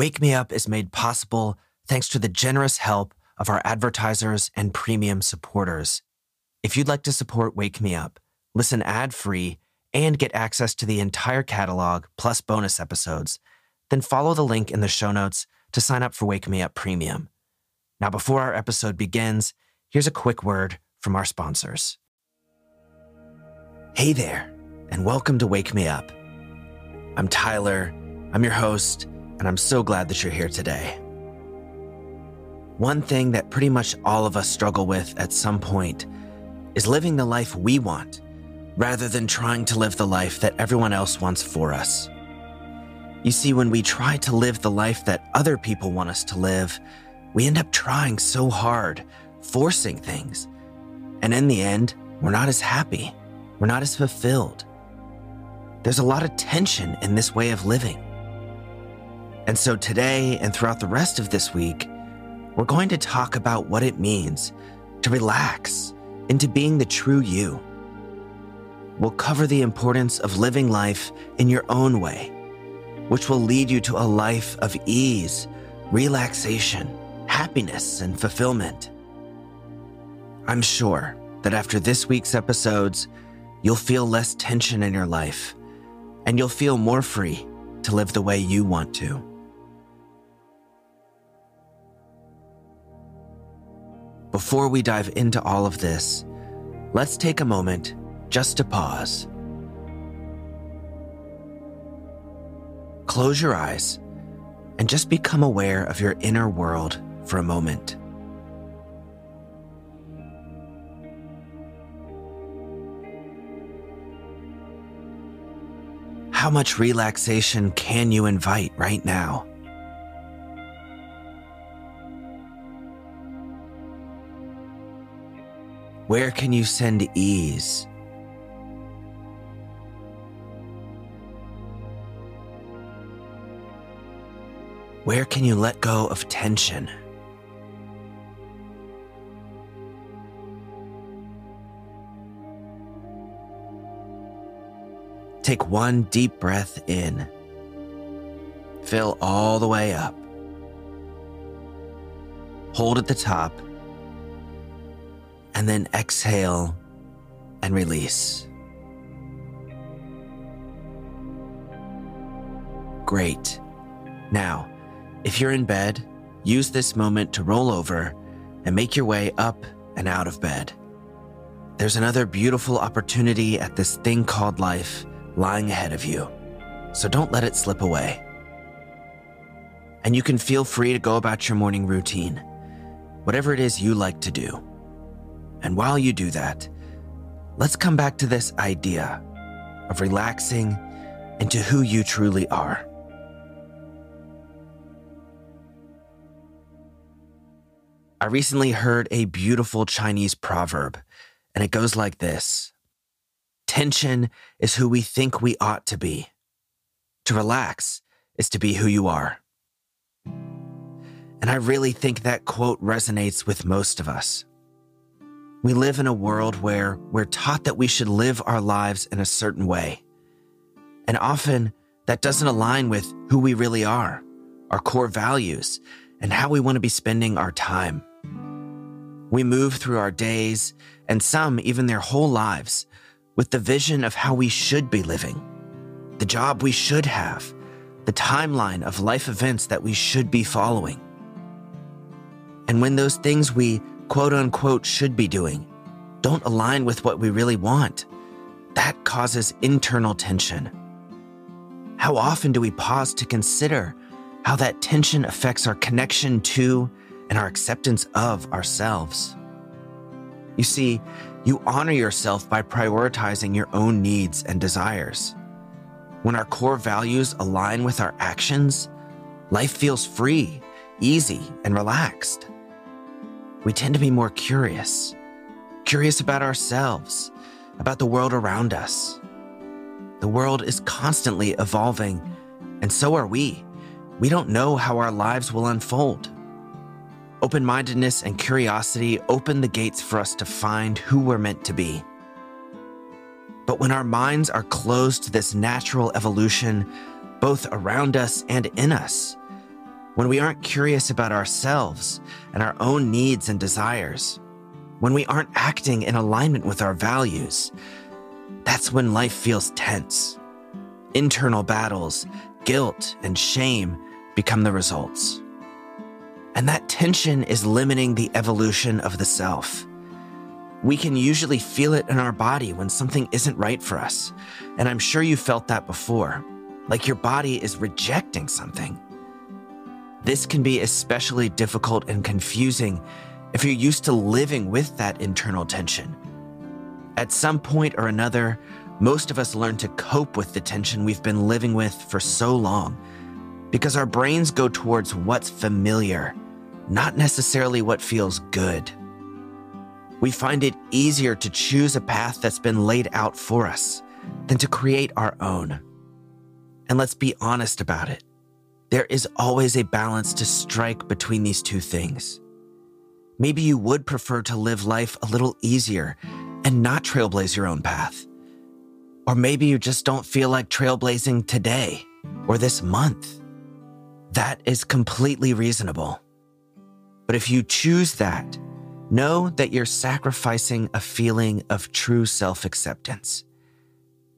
Wake Me Up is made possible thanks to the generous help of our advertisers and premium supporters. If you'd like to support Wake Me Up, listen ad free, and get access to the entire catalog plus bonus episodes, then follow the link in the show notes to sign up for Wake Me Up Premium. Now, before our episode begins, here's a quick word from our sponsors. Hey there, and welcome to Wake Me Up. I'm Tyler, I'm your host, and I'm so glad that you're here today. One thing that pretty much all of us struggle with at some point is living the life we want rather than trying to live the life that everyone else wants for us. You see, when we try to live the life that other people want us to live, we end up trying so hard, forcing things. And in the end, we're not as happy, we're not as fulfilled. There's a lot of tension in this way of living. And so today and throughout the rest of this week, we're going to talk about what it means to relax into being the true you. We'll cover the importance of living life in your own way, which will lead you to a life of ease, relaxation, happiness, and fulfillment. I'm sure that after this week's episodes, you'll feel less tension in your life and you'll feel more free to live the way you want to. Before we dive into all of this, let's take a moment just to pause. Close your eyes and just become aware of your inner world for a moment. How much relaxation can you invite right now? Where can you send ease? Where can you let go of tension? Take one deep breath in. Fill all the way up. Hold at the top and then exhale and release. Great. Now, if you're in bed, use this moment to roll over and make your way up and out of bed. There's another beautiful opportunity at this thing called life lying ahead of you, so don't let it slip away. And you can feel free to go about your morning routine, whatever it is you like to do. And while you do that, let's come back to this idea of relaxing into who you truly are. I recently heard a beautiful Chinese proverb, and it goes like this Tension is who we think we ought to be. To relax is to be who you are. And I really think that quote resonates with most of us. We live in a world where we're taught that we should live our lives in a certain way. And often that doesn't align with who we really are, our core values, and how we want to be spending our time. We move through our days, and some even their whole lives, with the vision of how we should be living, the job we should have, the timeline of life events that we should be following. And when those things we quote unquote should be doing don't align with what we really want. That causes internal tension. How often do we pause to consider how that tension affects our connection to and our acceptance of ourselves? You see, you honor yourself by prioritizing your own needs and desires. When our core values align with our actions, life feels free, easy, and relaxed we tend to be more curious, curious about ourselves, about the world around us. The world is constantly evolving, and so are we. We don't know how our lives will unfold. Open mindedness and curiosity open the gates for us to find who we're meant to be. But when our minds are closed to this natural evolution, both around us and in us, when we aren't curious about ourselves and our own needs and desires, when we aren't acting in alignment with our values, that's when life feels tense. Internal battles, guilt, and shame become the results. And that tension is limiting the evolution of the self. We can usually feel it in our body when something isn't right for us. And I'm sure you felt that before, like your body is rejecting something. This can be especially difficult and confusing if you're used to living with that internal tension. At some point or another, most of us learn to cope with the tension we've been living with for so long because our brains go towards what's familiar, not necessarily what feels good. We find it easier to choose a path that's been laid out for us than to create our own. And let's be honest about it. There is always a balance to strike between these two things. Maybe you would prefer to live life a little easier and not trailblaze your own path. Or maybe you just don't feel like trailblazing today or this month. That is completely reasonable. But if you choose that, know that you're sacrificing a feeling of true self acceptance.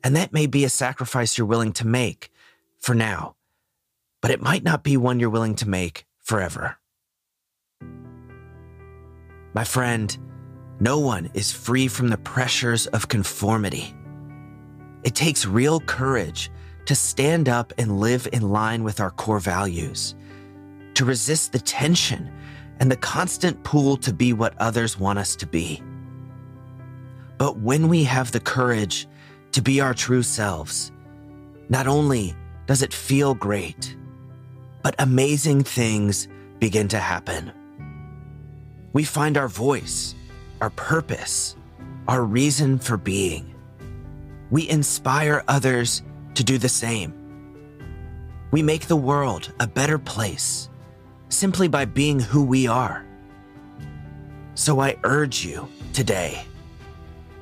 And that may be a sacrifice you're willing to make for now but it might not be one you're willing to make forever. My friend, no one is free from the pressures of conformity. It takes real courage to stand up and live in line with our core values, to resist the tension and the constant pull to be what others want us to be. But when we have the courage to be our true selves, not only does it feel great, but amazing things begin to happen. We find our voice, our purpose, our reason for being. We inspire others to do the same. We make the world a better place simply by being who we are. So I urge you today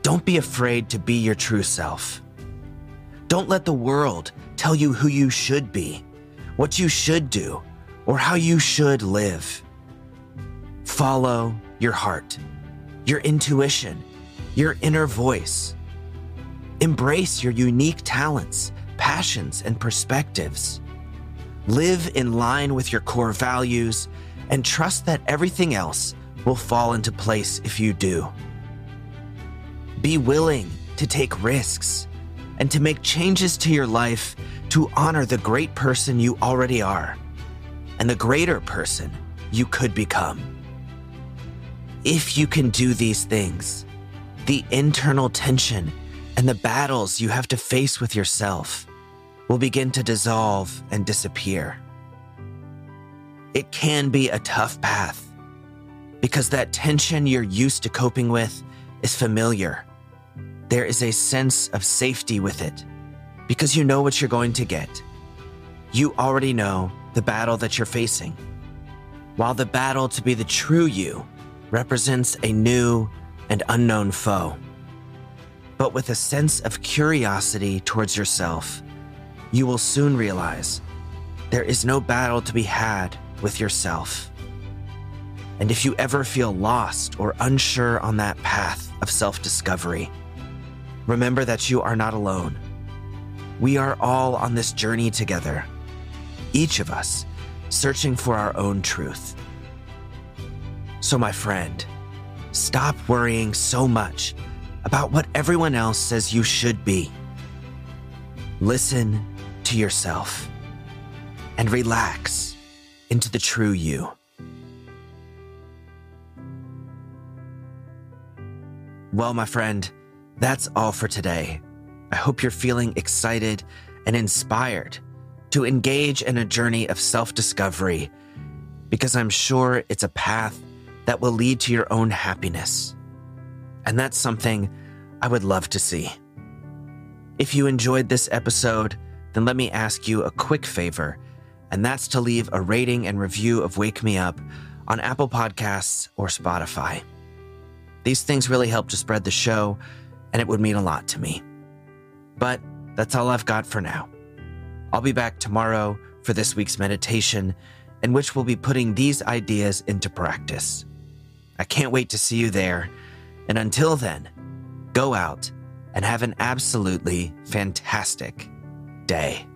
don't be afraid to be your true self. Don't let the world tell you who you should be what you should do, or how you should live. Follow your heart, your intuition, your inner voice. Embrace your unique talents, passions, and perspectives. Live in line with your core values and trust that everything else will fall into place if you do. Be willing to take risks and to make changes to your life to honor the great person you already are and the greater person you could become. If you can do these things, the internal tension and the battles you have to face with yourself will begin to dissolve and disappear. It can be a tough path because that tension you're used to coping with is familiar. There is a sense of safety with it because you know what you're going to get. You already know the battle that you're facing. While the battle to be the true you represents a new and unknown foe. But with a sense of curiosity towards yourself, you will soon realize there is no battle to be had with yourself. And if you ever feel lost or unsure on that path of self discovery, remember that you are not alone. We are all on this journey together, each of us searching for our own truth. So, my friend, stop worrying so much about what everyone else says you should be. Listen to yourself and relax into the true you. Well, my friend, that's all for today. I hope you're feeling excited and inspired to engage in a journey of self discovery because I'm sure it's a path that will lead to your own happiness. And that's something I would love to see. If you enjoyed this episode, then let me ask you a quick favor, and that's to leave a rating and review of Wake Me Up on Apple Podcasts or Spotify. These things really help to spread the show, and it would mean a lot to me. But that's all I've got for now. I'll be back tomorrow for this week's meditation, in which we'll be putting these ideas into practice. I can't wait to see you there. And until then, go out and have an absolutely fantastic day.